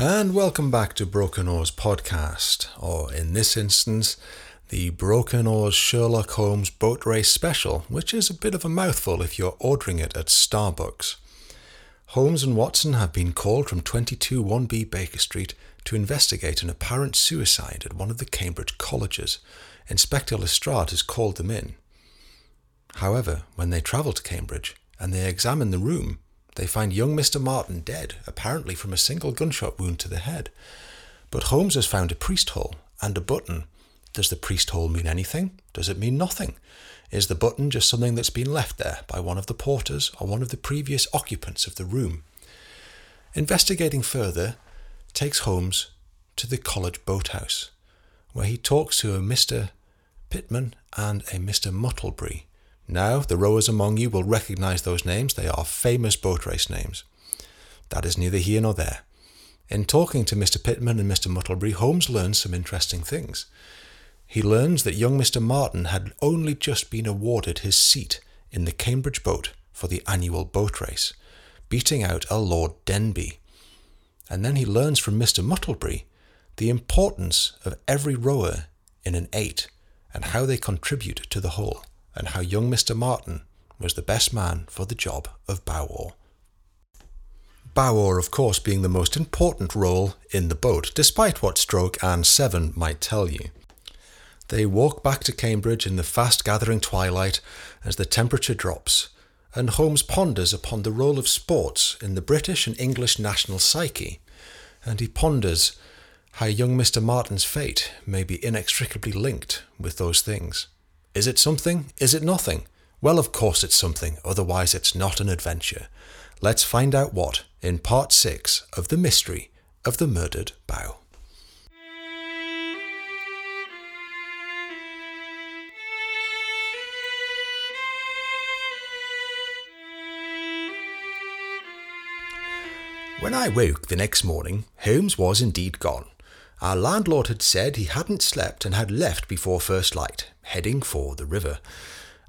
And welcome back to Broken Oars Podcast, or in this instance, the Broken Oars Sherlock Holmes Boat Race Special, which is a bit of a mouthful if you're ordering it at Starbucks. Holmes and Watson have been called from 22 1B Baker Street to investigate an apparent suicide at one of the Cambridge colleges. Inspector Lestrade has called them in. However, when they travel to Cambridge and they examine the room, they find young Mr. Martin dead, apparently from a single gunshot wound to the head. But Holmes has found a priest hole and a button. Does the priest hole mean anything? Does it mean nothing? Is the button just something that's been left there by one of the porters or one of the previous occupants of the room? Investigating further takes Holmes to the college boathouse, where he talks to a Mr. Pitman and a Mr. Muttlebury, now, the rowers among you will recognize those names. They are famous boat race names. That is neither here nor there. In talking to Mr. Pitman and Mr. Muttlebury, Holmes learns some interesting things. He learns that young Mr. Martin had only just been awarded his seat in the Cambridge boat for the annual boat race, beating out a Lord Denby. And then he learns from Mr. Muttlebury the importance of every rower in an eight and how they contribute to the whole and how young Mr. Martin was the best man for the job of bow oar. Bow oar, of course, being the most important role in the boat, despite what stroke and seven might tell you. They walk back to Cambridge in the fast gathering twilight as the temperature drops, and Holmes ponders upon the role of sports in the British and English national psyche, and he ponders how young Mr. Martin's fate may be inextricably linked with those things. Is it something? Is it nothing? Well, of course it's something, otherwise it's not an adventure. Let's find out what in part 6 of The Mystery of the Murdered Bow. When I woke the next morning, Holmes was indeed gone. Our landlord had said he hadn't slept and had left before first light heading for the river.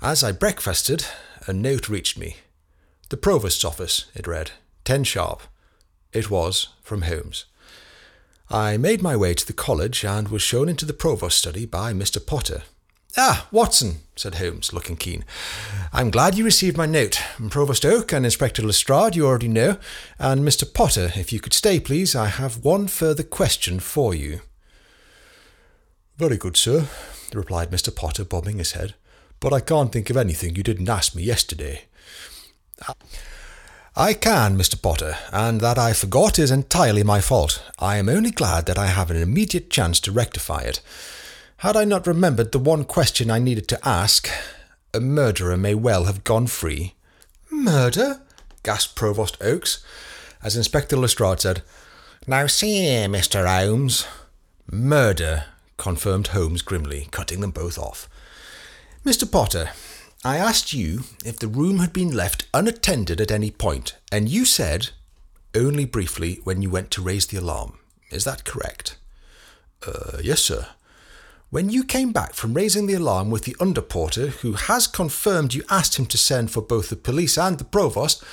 As I breakfasted, a note reached me. The provost's office, it read. Ten sharp. It was from Holmes. I made my way to the college and was shown into the provost's study by Mr. Potter. Ah, Watson, said Holmes, looking keen. I'm glad you received my note. Provost Oak and Inspector Lestrade you already know, and Mr. Potter, if you could stay, please, I have one further question for you. Very good, sir, replied Mr. Potter, bobbing his head. But I can't think of anything you didn't ask me yesterday. I can, Mr. Potter, and that I forgot is entirely my fault. I am only glad that I have an immediate chance to rectify it. Had I not remembered the one question I needed to ask, a murderer may well have gone free. Murder? gasped Provost Oakes, as Inspector Lestrade said, Now see here, Mr. Holmes. Murder, confirmed Holmes grimly, cutting them both off. Mr. Potter, I asked you if the room had been left unattended at any point, and you said only briefly when you went to raise the alarm. Is that correct? Uh, yes, sir. When you came back from raising the alarm with the underporter, who has confirmed you asked him to send for both the police and the provost,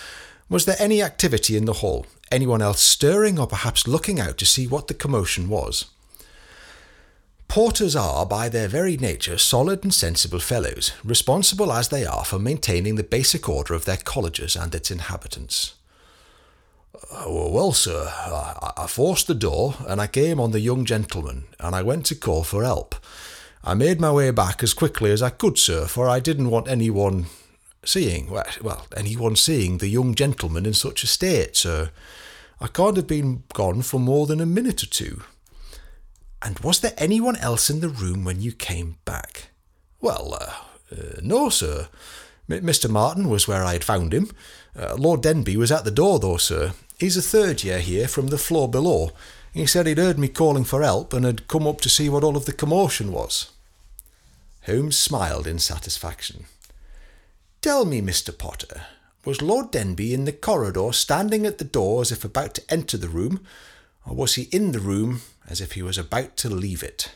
was there any activity in the hall? Anyone else stirring or perhaps looking out to see what the commotion was? Porters are, by their very nature, solid and sensible fellows, responsible as they are for maintaining the basic order of their colleges and its inhabitants. Uh, well, sir, I, forced the door, and I came on the young gentleman, and I went to call for help. I made my way back as quickly as I could, sir, for I didn't want anyone seeing, well, anyone seeing the young gentleman in such a state, sir. I can't have been gone for more than a minute or two. And was there anyone else in the room when you came back? Well, uh, uh, no, sir. M- Mr. Martin was where I had found him. Uh, Lord Denby was at the door, though, sir. He's a third year here from the floor below. He said he'd heard me calling for help and had come up to see what all of the commotion was. Holmes smiled in satisfaction. Tell me, Mr. Potter, was Lord Denby in the corridor standing at the door as if about to enter the room, or was he in the room as if he was about to leave it?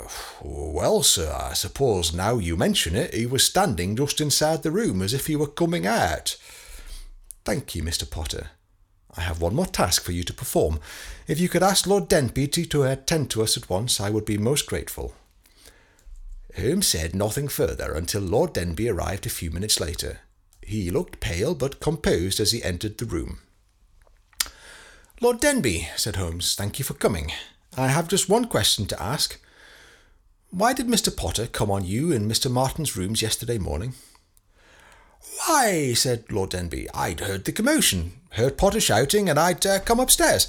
Oh, well, sir, I suppose now you mention it, he was standing just inside the room as if he were coming out. Thank you, Mr. Potter. I have one more task for you to perform. If you could ask Lord Denby to, attend to us at once, I would be most grateful. Holmes said nothing further until Lord Denby arrived a few minutes later. He looked pale but composed as he entered the room. Lord Denby, said Holmes, thank you for coming. I have just one question to ask. Why did Mr. Potter come on you in Mr. Martin's rooms yesterday morning? Why, said Lord Denby, I'd heard the commotion, heard Potter shouting, and I'd uh, come upstairs.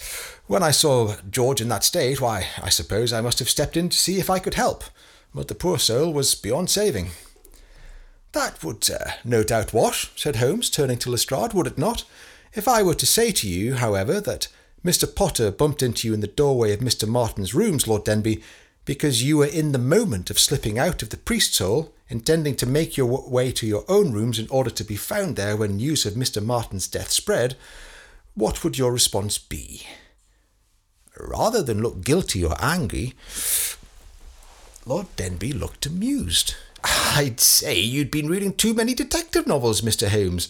When I saw George in that state, why, I suppose I must have stepped in to see if I could help, but the poor soul was beyond saving. That would uh, no doubt wash, said Holmes, turning to Lestrade, would it not? If I were to say to you, however, that Mr. Potter bumped into you in the doorway of Mr. Martin's rooms, Lord Denby, because you were in the moment of slipping out of the priest's hole, intending to make your way to your own rooms in order to be found there when news of Mr. Martin's death spread, what would your response be? Rather than look guilty or angry, Lord Denby looked amused. I'd say you'd been reading too many detective novels, Mr. Holmes.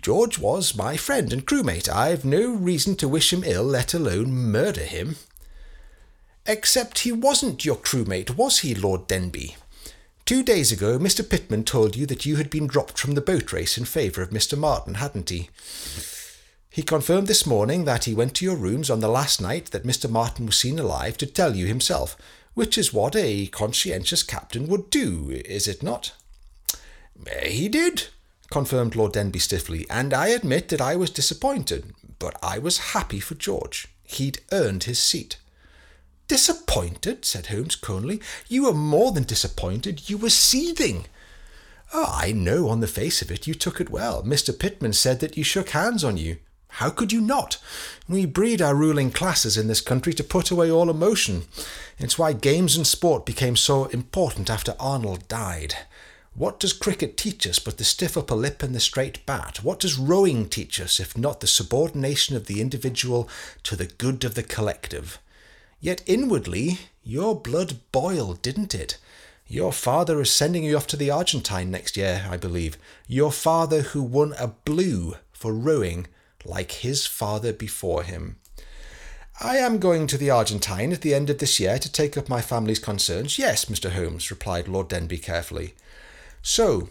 George was my friend and crewmate. I've no reason to wish him ill, let alone murder him. Except he wasn't your crewmate, was he, Lord Denby? Two days ago, Mr. Pitman told you that you had been dropped from the boat race in favour of Mr. Martin, hadn't he? He confirmed this morning that he went to your rooms on the last night that Mr. Martin was seen alive to tell you himself, which is what a conscientious captain would do, is it not? He did, confirmed Lord Denby stiffly, and I admit that I was disappointed, but I was happy for George. He'd earned his seat. Disappointed? said Holmes coldly. You were more than disappointed, you were seething. Oh, I know on the face of it you took it well. Mr. Pitman said that you shook hands on you. How could you not? We breed our ruling classes in this country to put away all emotion. It's why games and sport became so important after Arnold died. What does cricket teach us but the stiff upper lip and the straight bat? What does rowing teach us if not the subordination of the individual to the good of the collective? Yet inwardly, your blood boiled, didn't it? Your father is sending you off to the Argentine next year, I believe. Your father who won a blue for rowing like his father before him. I am going to the Argentine at the end of this year to take up my family's concerns. Yes, Mr. Holmes, replied Lord Denby carefully. So,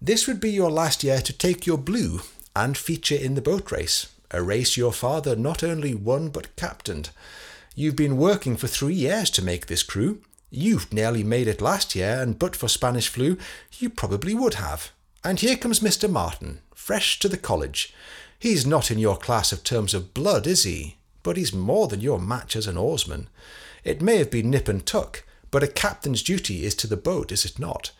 this would be your last year to take your blue and feature in the boat race, a race your father not only won but captained. You've been working for three years to make this crew. You've nearly made it last year, and but for Spanish flu, you probably would have. And here comes Mr. Martin, fresh to the college. He's not in your class of terms of blood, is he? But he's more than your match as an oarsman. It may have been nip and tuck, but a captain's duty is to the boat, is it not?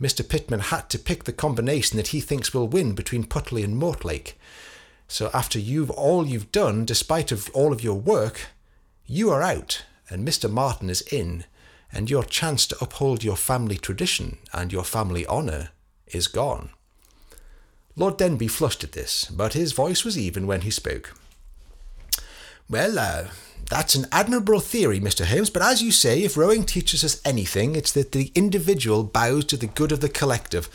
Mr. Pitman had to pick the combination that he thinks will win between Putney and Mortlake. So after you've all you've done, despite of all of your work, you are out, and Mr. Martin is in, and your chance to uphold your family tradition and your family honour is gone. Lord Denby flushed at this, but his voice was even when he spoke. Well, uh, that's an admirable theory, Mr. Holmes, but as you say, if rowing teaches us anything, it's that the individual bows to the good of the collective.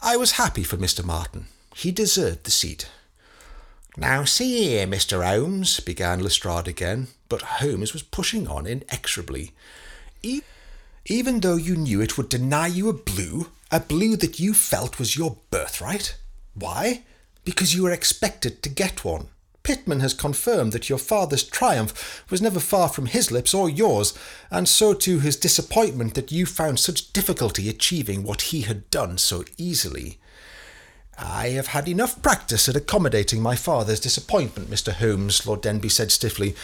I was happy for Mr. Martin. He deserved the seat. Now, see here, Mr. Holmes, began Lestrade again, but Holmes was pushing on inexorably. Even though you knew it would deny you a blue, a blue that you felt was your birthright? Why? Because you were expected to get one. Pitman has confirmed that your father's triumph was never far from his lips or yours, and so too his disappointment that you found such difficulty achieving what he had done so easily. I have had enough practice at accommodating my father's disappointment, Mr. Holmes, Lord Denby said stiffly.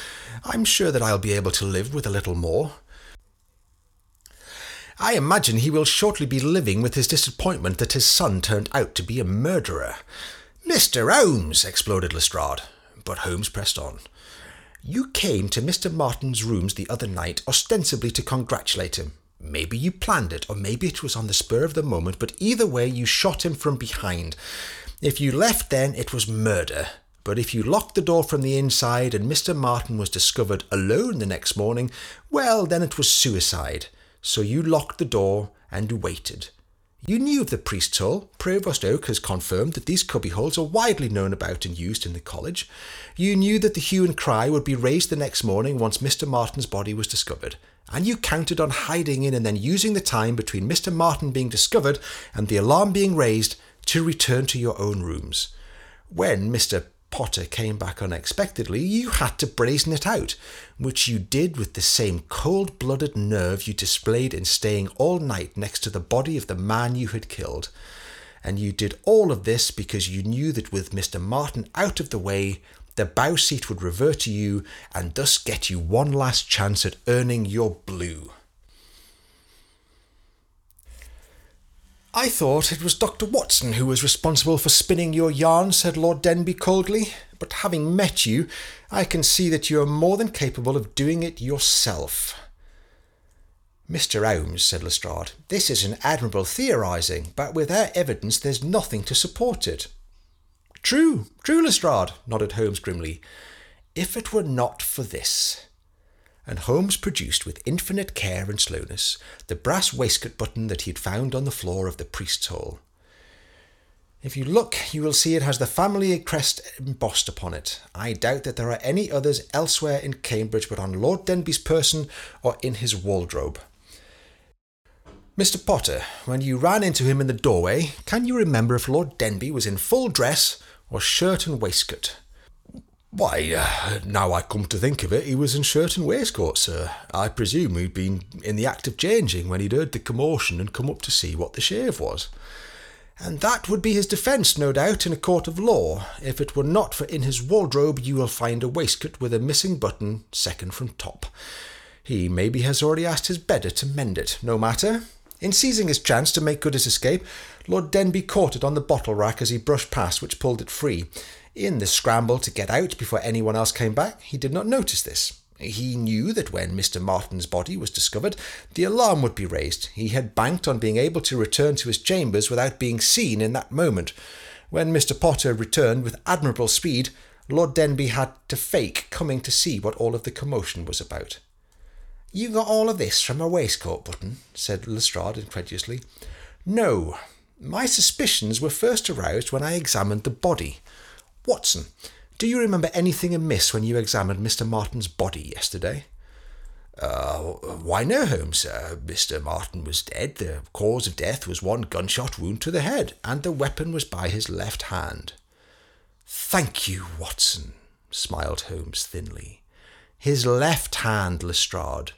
I'm sure that I'll be able to live with a little more. I imagine he will shortly be living with his disappointment that his son turned out to be a murderer. Mr. Holmes, exploded Lestrade. But Holmes pressed on. You came to Mr. Martin's rooms the other night ostensibly to congratulate him. Maybe you planned it, or maybe it was on the spur of the moment, but either way, you shot him from behind. If you left then, it was murder. But if you locked the door from the inside and Mr. Martin was discovered alone the next morning, well, then it was suicide. So you locked the door and waited. You knew of the priest's hole. Provost Oak has confirmed that these cubbyholes are widely known about and used in the college. You knew that the hue and cry would be raised the next morning once Mr. Martin's body was discovered. And you counted on hiding in and then using the time between Mr. Martin being discovered and the alarm being raised to return to your own rooms. When Mr. Potter came back unexpectedly, you had to brazen it out, which you did with the same cold blooded nerve you displayed in staying all night next to the body of the man you had killed. And you did all of this because you knew that with Mr. Martin out of the way, the bow seat would revert to you and thus get you one last chance at earning your blue. I thought it was Dr. Watson who was responsible for spinning your yarn, said Lord Denby coldly, but having met you, I can see that you are more than capable of doing it yourself. Mr. Holmes, said Lestrade, this is an admirable theorising, but without evidence there's nothing to support it. True, true, Lestrade, nodded Holmes grimly. If it were not for this and Holmes produced with infinite care and slowness the brass waistcoat button that he had found on the floor of the priest's hole. If you look, you will see it has the family crest embossed upon it. I doubt that there are any others elsewhere in Cambridge but on Lord Denby's person or in his wardrobe. Mr. Potter, when you ran into him in the doorway, can you remember if Lord Denby was in full dress or shirt and waistcoat? Why, uh, now I come to think of it, he was in shirt and waistcoat, sir. I presume he'd been in the act of changing when he'd heard the commotion and come up to see what the shave was. And that would be his defence, no doubt, in a court of law. If it were not for in his wardrobe you will find a waistcoat with a missing button, second from top. He maybe has already asked his bedder to mend it. No matter. In seizing his chance to make good his escape, Lord Denby caught it on the bottle rack as he brushed past, which pulled it free. In the scramble to get out before anyone else came back, he did not notice this. He knew that when Mr. Martin's body was discovered, the alarm would be raised. He had banked on being able to return to his chambers without being seen in that moment. When Mr. Potter returned with admirable speed, Lord Denby had to fake coming to see what all of the commotion was about. You got all of this from a waistcoat button? said Lestrade incredulously. No. My suspicions were first aroused when I examined the body. Watson, do you remember anything amiss when you examined Mr. Martin's body yesterday? Uh, why no, Holmes. Uh, Mr. Martin was dead. The cause of death was one gunshot wound to the head, and the weapon was by his left hand. Thank you, Watson, smiled Holmes thinly. His left hand, Lestrade.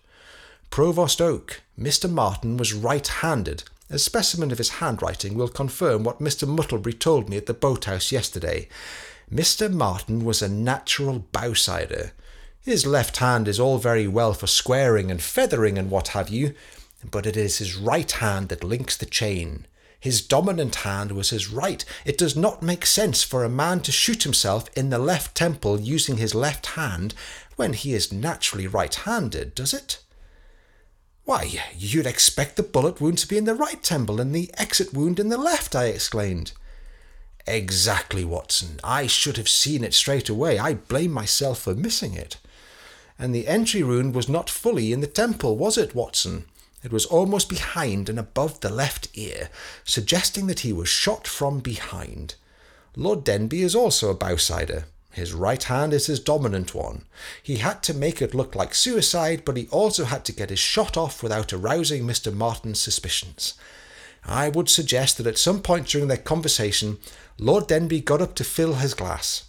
Provost Oak, Mr. Martin was right handed. A specimen of his handwriting will confirm what Mr. Muttlebury told me at the boathouse yesterday. Mr. Martin was a natural bowsider. His left hand is all very well for squaring and feathering and what have you, but it is his right hand that links the chain. His dominant hand was his right. It does not make sense for a man to shoot himself in the left temple using his left hand when he is naturally right handed, does it? Why, you'd expect the bullet wound to be in the right temple and the exit wound in the left, I exclaimed. Exactly, Watson. I should have seen it straight away. I blame myself for missing it. And the entry wound was not fully in the temple, was it, Watson? It was almost behind and above the left ear, suggesting that he was shot from behind. Lord Denby is also a bowsider. His right hand is his dominant one. He had to make it look like suicide, but he also had to get his shot off without arousing Mr. Martin's suspicions. I would suggest that at some point during their conversation, Lord Denby got up to fill his glass.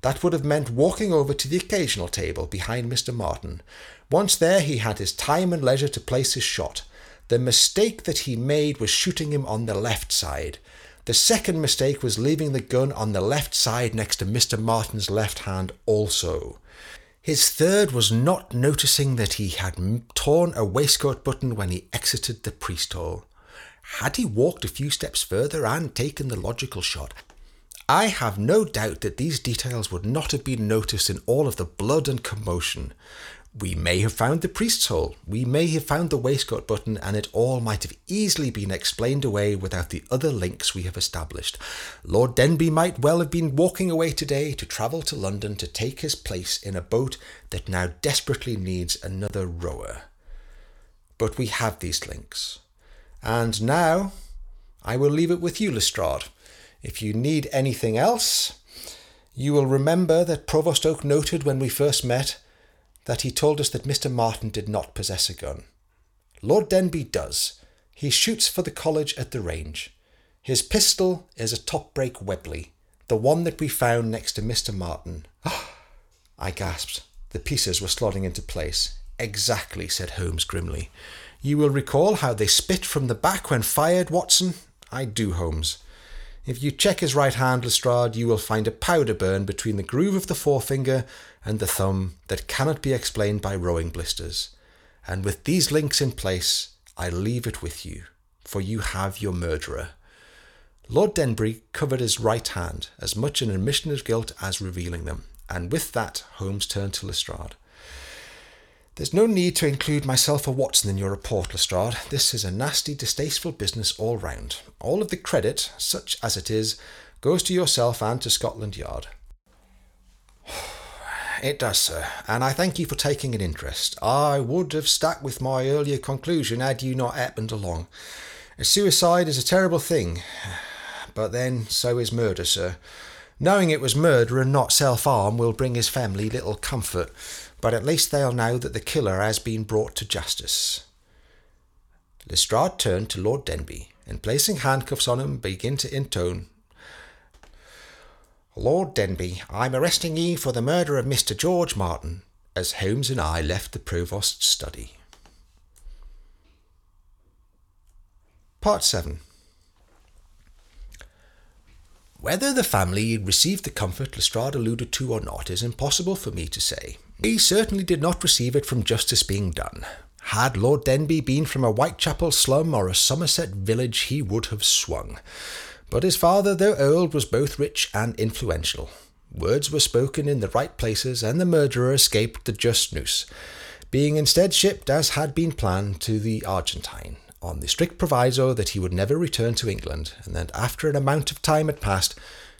That would have meant walking over to the occasional table behind Mr. Martin. Once there, he had his time and leisure to place his shot. The mistake that he made was shooting him on the left side. The second mistake was leaving the gun on the left side next to Mr. Martin's left hand, also. His third was not noticing that he had torn a waistcoat button when he exited the priest hole. Had he walked a few steps further and taken the logical shot, I have no doubt that these details would not have been noticed in all of the blood and commotion. We may have found the priest's hole, we may have found the waistcoat button, and it all might have easily been explained away without the other links we have established. Lord Denby might well have been walking away today to travel to London to take his place in a boat that now desperately needs another rower. But we have these links. And now, I will leave it with you, Lestrade. If you need anything else, you will remember that Provost Oak noted when we first met that he told us that Mr. Martin did not possess a gun. Lord Denby does. He shoots for the college at the range. His pistol is a top break Webley, the one that we found next to Mr. Martin. I gasped. The pieces were slotting into place. Exactly, said Holmes grimly. You will recall how they spit from the back when fired, Watson? I do, Holmes. If you check his right hand, Lestrade, you will find a powder burn between the groove of the forefinger and the thumb that cannot be explained by rowing blisters. And with these links in place, I leave it with you, for you have your murderer. Lord Denby covered his right hand, as much in admission of guilt as revealing them, and with that Holmes turned to Lestrade. There's no need to include myself or Watson in your report, Lestrade. This is a nasty, distasteful business all round. All of the credit, such as it is, goes to yourself and to Scotland Yard. It does, sir, and I thank you for taking an interest. I would have stuck with my earlier conclusion had you not happened along. Suicide is a terrible thing, but then so is murder, sir. Knowing it was murder and not self harm will bring his family little comfort, but at least they'll know that the killer has been brought to justice. Lestrade turned to Lord Denby, and placing handcuffs on him, began to intone. Lord Denby, I'm arresting ye for the murder of Mr. George Martin, as Holmes and I left the provost's study. Part 7 Whether the family received the comfort Lestrade alluded to or not is impossible for me to say. He certainly did not receive it from justice being done. Had Lord Denby been from a Whitechapel slum or a Somerset village, he would have swung. But his father, though old, was both rich and influential. Words were spoken in the right places, and the murderer escaped the just noose, being instead shipped, as had been planned, to the Argentine, on the strict proviso that he would never return to England, and that after an amount of time had passed,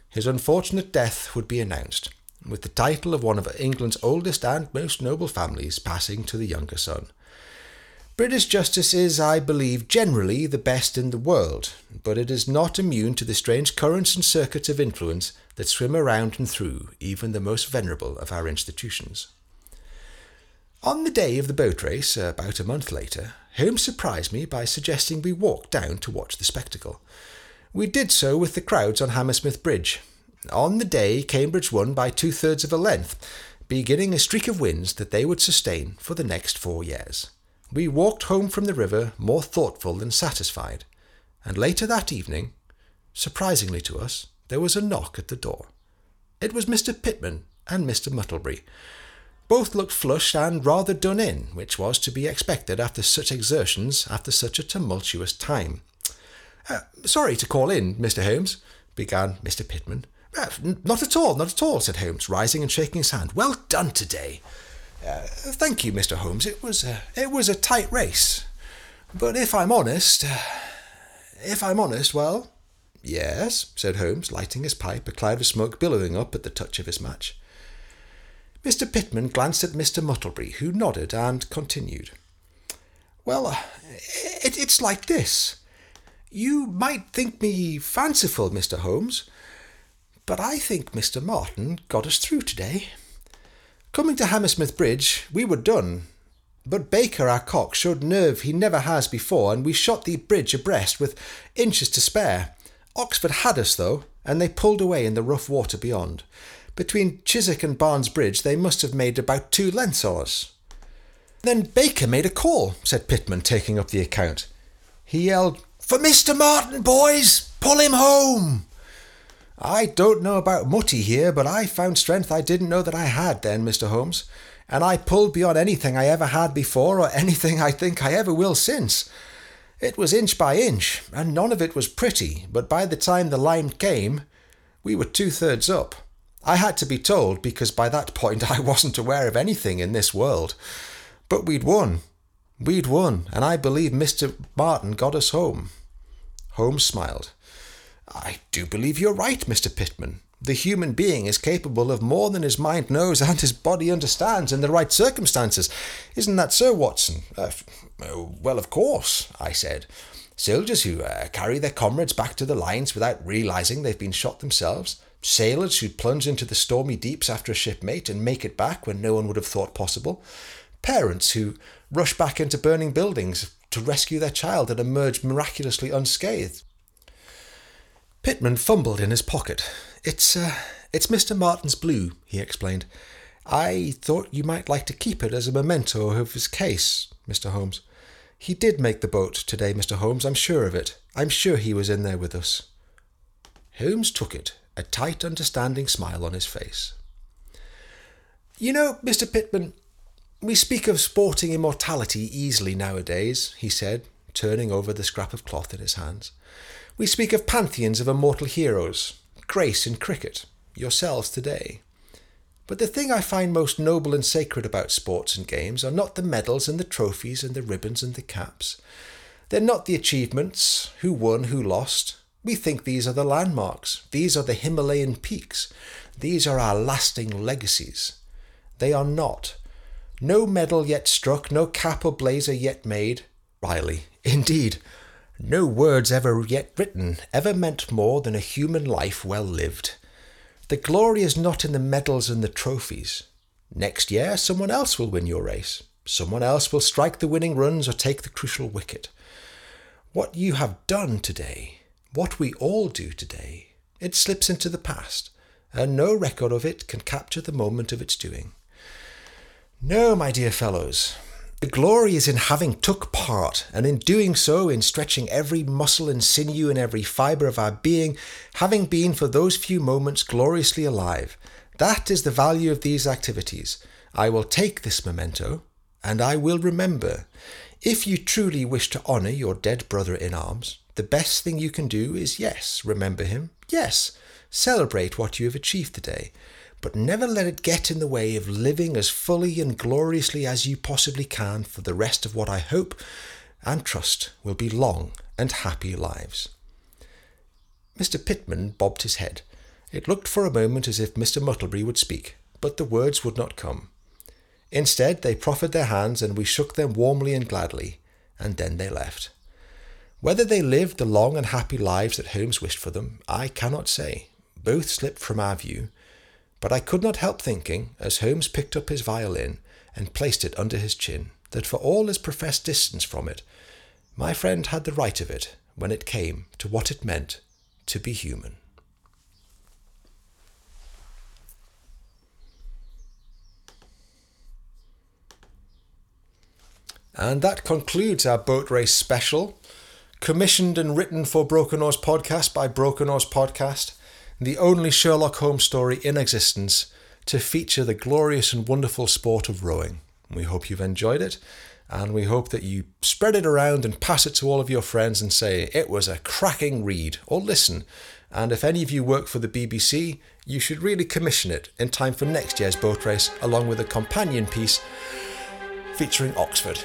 his unfortunate death would be announced with the title of one of England's oldest and most noble families passing to the younger son. British justice is, I believe, generally the best in the world, but it is not immune to the strange currents and circuits of influence that swim around and through even the most venerable of our institutions. On the day of the boat race, about a month later, Holmes surprised me by suggesting we walk down to watch the spectacle. We did so with the crowds on Hammersmith Bridge, on the day, Cambridge won by two thirds of a length, beginning a streak of wins that they would sustain for the next four years. We walked home from the river more thoughtful than satisfied, and later that evening, surprisingly to us, there was a knock at the door. It was Mr. Pitman and Mr. Muttlebury. Both looked flushed and rather done in, which was to be expected after such exertions, after such a tumultuous time. Uh, sorry to call in, Mr. Holmes, began Mr. Pitman. Not at all, not at all, said Holmes, rising and shaking his hand. Well done today. Uh, thank you, Mr. Holmes. It was a, it was a tight race, but if I'm honest, uh, if I'm honest, well, yes, said Holmes, lighting his pipe, a cloud of smoke billowing up at the touch of his match. Mr. Pitman glanced at Mr. Muttlebury, who nodded and continued. Well, uh, it, it's like this. You might think me fanciful, Mr. Holmes, but I think Mr. Martin got us through today. Coming to Hammersmith Bridge, we were done. But Baker, our cock, showed nerve he never has before, and we shot the bridge abreast with inches to spare. Oxford had us, though, and they pulled away in the rough water beyond. Between Chiswick and Barnes Bridge, they must have made about two lengths of us. Then Baker made a call, said Pitman, taking up the account. He yelled, For Mr. Martin, boys! Pull him home! I don't know about Mutty here, but I found strength I didn't know that I had then, Mr. Holmes, and I pulled beyond anything I ever had before or anything I think I ever will since. It was inch by inch, and none of it was pretty, but by the time the lime came, we were two thirds up. I had to be told because by that point I wasn't aware of anything in this world. But we'd won. We'd won, and I believe Mr. Martin got us home. Holmes smiled. I do believe you're right, Mr. Pitman. The human being is capable of more than his mind knows and his body understands in the right circumstances. Isn't that so, Watson? Uh, well, of course, I said. Soldiers who uh, carry their comrades back to the lines without realizing they've been shot themselves. Sailors who plunge into the stormy deeps after a shipmate and make it back when no one would have thought possible. Parents who rush back into burning buildings to rescue their child and emerge miraculously unscathed. Pitman fumbled in his pocket. It's, uh, it's Mr. Martin's blue, he explained. I thought you might like to keep it as a memento of his case, Mr. Holmes. He did make the boat today, Mr. Holmes, I'm sure of it. I'm sure he was in there with us. Holmes took it, a tight, understanding smile on his face. You know, Mr. Pitman, we speak of sporting immortality easily nowadays, he said, turning over the scrap of cloth in his hands. We speak of pantheons of immortal heroes, Grace in cricket, yourselves today. But the thing I find most noble and sacred about sports and games are not the medals and the trophies and the ribbons and the caps. They're not the achievements, who won, who lost. We think these are the landmarks, these are the Himalayan peaks, these are our lasting legacies. They are not. No medal yet struck, no cap or blazer yet made. Riley, indeed, no words ever yet written ever meant more than a human life well lived. The glory is not in the medals and the trophies. Next year, someone else will win your race. Someone else will strike the winning runs or take the crucial wicket. What you have done today, what we all do today, it slips into the past, and no record of it can capture the moment of its doing. No, my dear fellows, the glory is in having took part, and in doing so, in stretching every muscle and sinew and every fibre of our being, having been for those few moments gloriously alive. That is the value of these activities. I will take this memento, and I will remember. If you truly wish to honour your dead brother in arms, the best thing you can do is yes, remember him, yes, celebrate what you have achieved today but never let it get in the way of living as fully and gloriously as you possibly can for the rest of what I hope and trust will be long and happy lives. Mr. Pitman bobbed his head. It looked for a moment as if Mr. Muttlebury would speak, but the words would not come. Instead, they proffered their hands, and we shook them warmly and gladly, and then they left. Whether they lived the long and happy lives that Holmes wished for them, I cannot say. Both slipped from our view, but I could not help thinking, as Holmes picked up his violin and placed it under his chin, that for all his professed distance from it, my friend had the right of it when it came to what it meant to be human. And that concludes our boat race special, commissioned and written for Broken Oars Podcast by Broken Oars Podcast the only Sherlock Holmes story in existence to feature the glorious and wonderful sport of rowing. We hope you've enjoyed it, and we hope that you spread it around and pass it to all of your friends and say, it was a cracking read, or listen. And if any of you work for the BBC, you should really commission it in time for next year's boat race, along with a companion piece featuring Oxford.